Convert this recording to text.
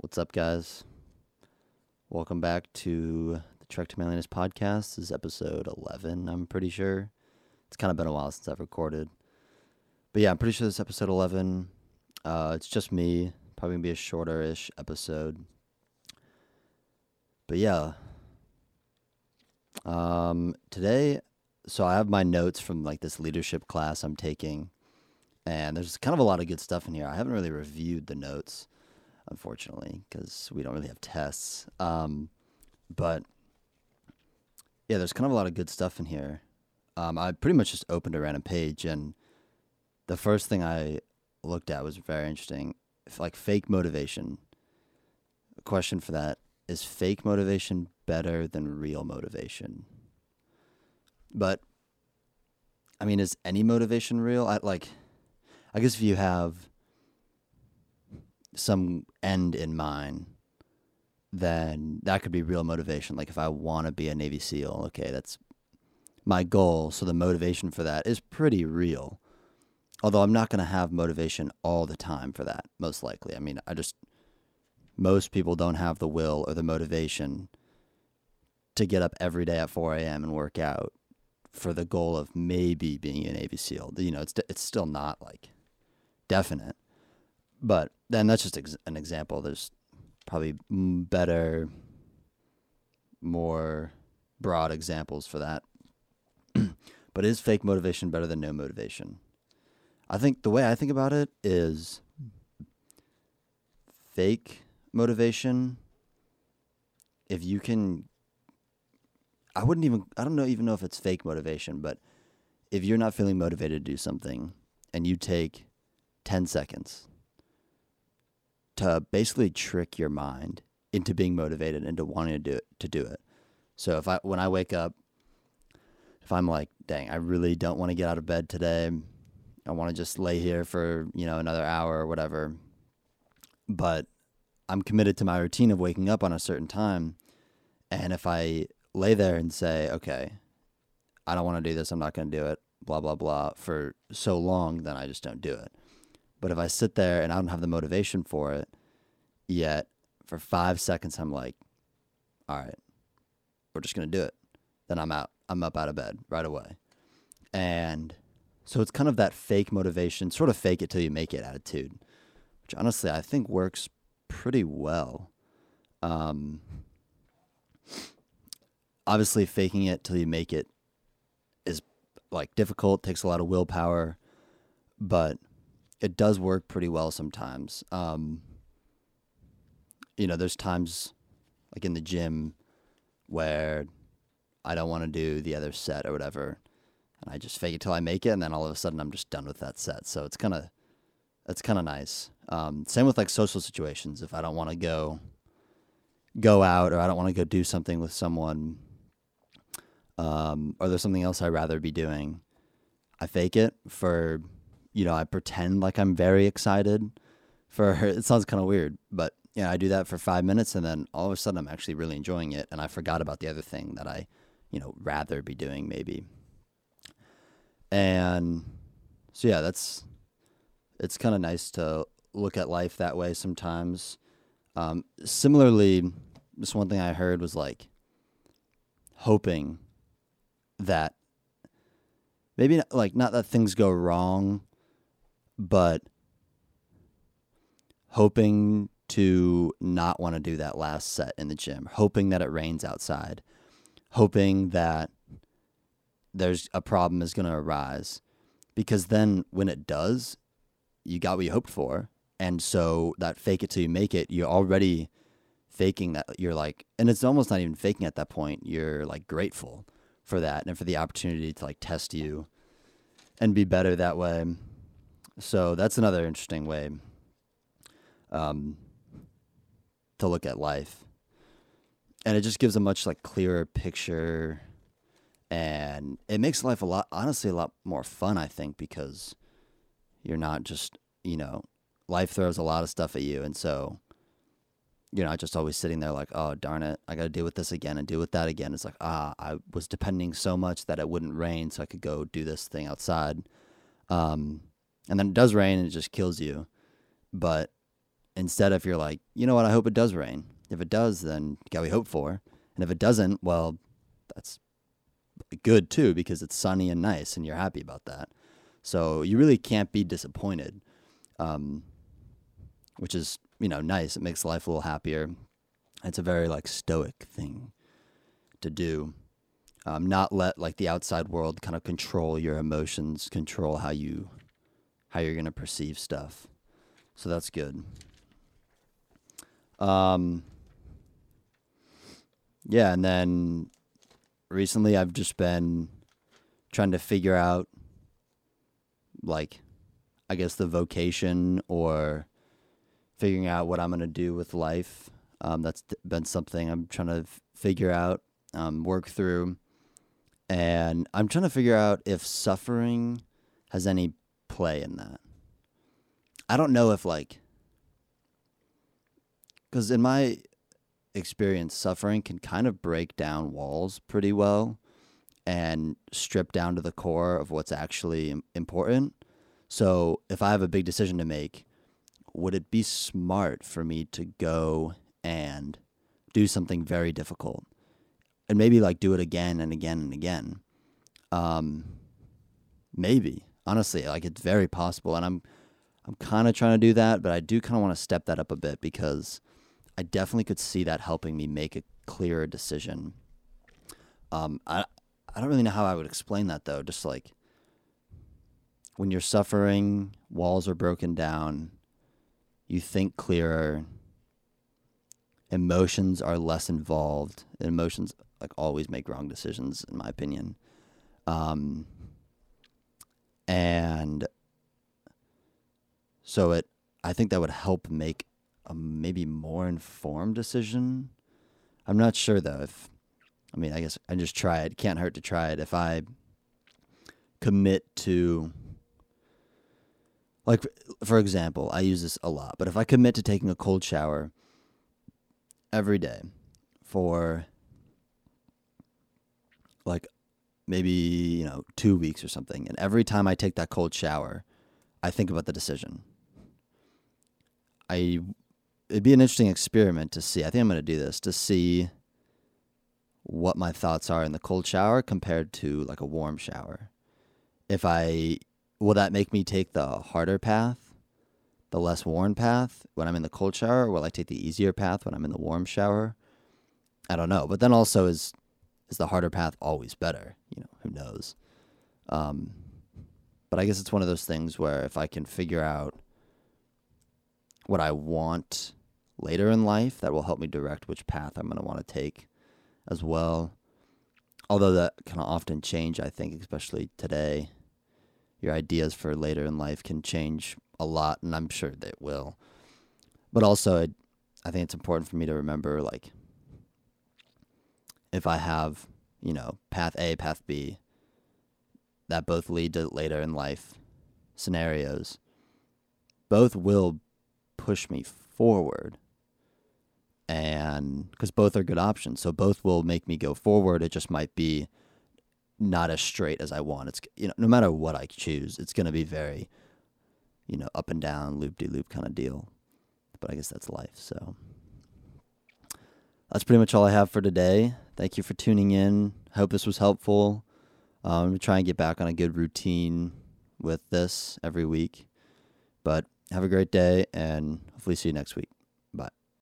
What's up, guys? Welcome back to the Trek to Manliness podcast. This is episode 11, I'm pretty sure. It's kind of been a while since I've recorded. But yeah, I'm pretty sure this is episode 11. Uh, it's just me. Probably going to be a shorter ish episode. But yeah. Um, today, so I have my notes from like this leadership class I'm taking. And there's kind of a lot of good stuff in here. I haven't really reviewed the notes unfortunately, because we don't really have tests. Um, but yeah, there's kind of a lot of good stuff in here. Um, I pretty much just opened a random page, and the first thing I looked at was very interesting. Like fake motivation. A question for that is fake motivation better than real motivation? But I mean, is any motivation real? I like. I guess if you have some end in mind, then that could be real motivation. Like if I want to be a Navy SEAL, okay, that's my goal. So the motivation for that is pretty real. Although I'm not going to have motivation all the time for that, most likely. I mean, I just, most people don't have the will or the motivation to get up every day at 4 a.m. and work out for the goal of maybe being a Navy SEAL. You know, it's, it's still not like definite. But then that's just ex- an example. There's probably better, more broad examples for that. but is fake motivation better than no motivation? I think the way I think about it is fake motivation. If you can, I wouldn't even, I don't know, even know if it's fake motivation, but if you're not feeling motivated to do something and you take 10 seconds to basically trick your mind into being motivated into wanting to do it to do it. So if I when I wake up if I'm like, dang, I really don't want to get out of bed today. I want to just lay here for, you know, another hour or whatever. But I'm committed to my routine of waking up on a certain time. And if I lay there and say, okay, I don't want to do this, I'm not going to do it, blah, blah, blah, for so long, then I just don't do it. But if I sit there and I don't have the motivation for it yet, for five seconds, I'm like, all right, we're just going to do it. Then I'm out. I'm up out of bed right away. And so it's kind of that fake motivation, sort of fake it till you make it attitude, which honestly I think works pretty well. Um, obviously, faking it till you make it is like difficult, takes a lot of willpower, but it does work pretty well sometimes. Um, you know, there's times like in the gym where I don't want to do the other set or whatever, and I just fake it till I make it, and then all of a sudden I'm just done with that set. So it's kind of that's kind of nice. Um, same with like social situations. If I don't want to go go out or I don't want to go do something with someone, um, or there's something else I'd rather be doing, I fake it for you know, I pretend like I'm very excited for her. It sounds kind of weird, but yeah, I do that for five minutes and then all of a sudden I'm actually really enjoying it and I forgot about the other thing that I, you know, rather be doing maybe. And so yeah, that's it's kind of nice to look at life that way sometimes. Um, similarly, this one thing I heard was like hoping that maybe not, like not that things go wrong but hoping to not want to do that last set in the gym, hoping that it rains outside, hoping that there's a problem is going to arise. Because then when it does, you got what you hoped for. And so that fake it till you make it, you're already faking that. You're like, and it's almost not even faking at that point. You're like grateful for that and for the opportunity to like test you and be better that way. So that's another interesting way um, to look at life, and it just gives a much like clearer picture, and it makes life a lot, honestly, a lot more fun. I think because you're not just you know, life throws a lot of stuff at you, and so you're not just always sitting there like, oh darn it, I got to deal with this again and deal with that again. It's like ah, I was depending so much that it wouldn't rain, so I could go do this thing outside. Um, and then it does rain and it just kills you. But instead, if you're like, you know what, I hope it does rain. If it does, then got we hope for. And if it doesn't, well, that's good too because it's sunny and nice and you're happy about that. So you really can't be disappointed, um, which is you know nice. It makes life a little happier. It's a very like stoic thing to do. Um, not let like the outside world kind of control your emotions, control how you how you're gonna perceive stuff. So that's good. Um, yeah, and then recently I've just been trying to figure out like I guess the vocation or figuring out what I'm going to do with life. Um, that's been something I'm trying to f- figure out, um, work through. And I'm trying to figure out if suffering has any play in that. I don't know if, like, because in my experience, suffering can kind of break down walls pretty well and strip down to the core of what's actually important. So if I have a big decision to make, would it be smart for me to go and do something very difficult and maybe like do it again and again and again? Um, maybe honestly, like it's very possible, and I'm I'm kind of trying to do that, but I do kind of want to step that up a bit because I definitely could see that helping me make a clearer decision. Um, I I don't really know how I would explain that though. Just like when you're suffering, walls are broken down, you think clearer, emotions are less involved. Emotions like always make wrong decisions, in my opinion. Um, and so it, I think that would help make a maybe more informed decision. I'm not sure though if I mean I guess I just try it. Can't hurt to try it. If I commit to like for example, I use this a lot, but if I commit to taking a cold shower every day for like maybe, you know, 2 weeks or something, and every time I take that cold shower, I think about the decision. I it'd be an interesting experiment to see. I think I'm going to do this to see what my thoughts are in the cold shower compared to like a warm shower. If I will that make me take the harder path, the less worn path when I'm in the cold shower, or will I take the easier path when I'm in the warm shower? I don't know. But then also is is the harder path always better? You know, who knows? Um, but I guess it's one of those things where if I can figure out what I want later in life that will help me direct which path I'm going to want to take as well. Although that can often change, I think, especially today. Your ideas for later in life can change a lot, and I'm sure they will. But also, I think it's important for me to remember like, if I have, you know, path A, path B, that both lead to later in life scenarios, both will push me forward. And because both are good options. So both will make me go forward. It just might be not as straight as i want. It's you know no matter what i choose it's going to be very you know up and down loop de loop kind of deal. But i guess that's life so. That's pretty much all i have for today thank you for tuning in. Hope this was helpful. Um, i'm try and get back on a good routine with this every week. But have a great day and hopefully see you next week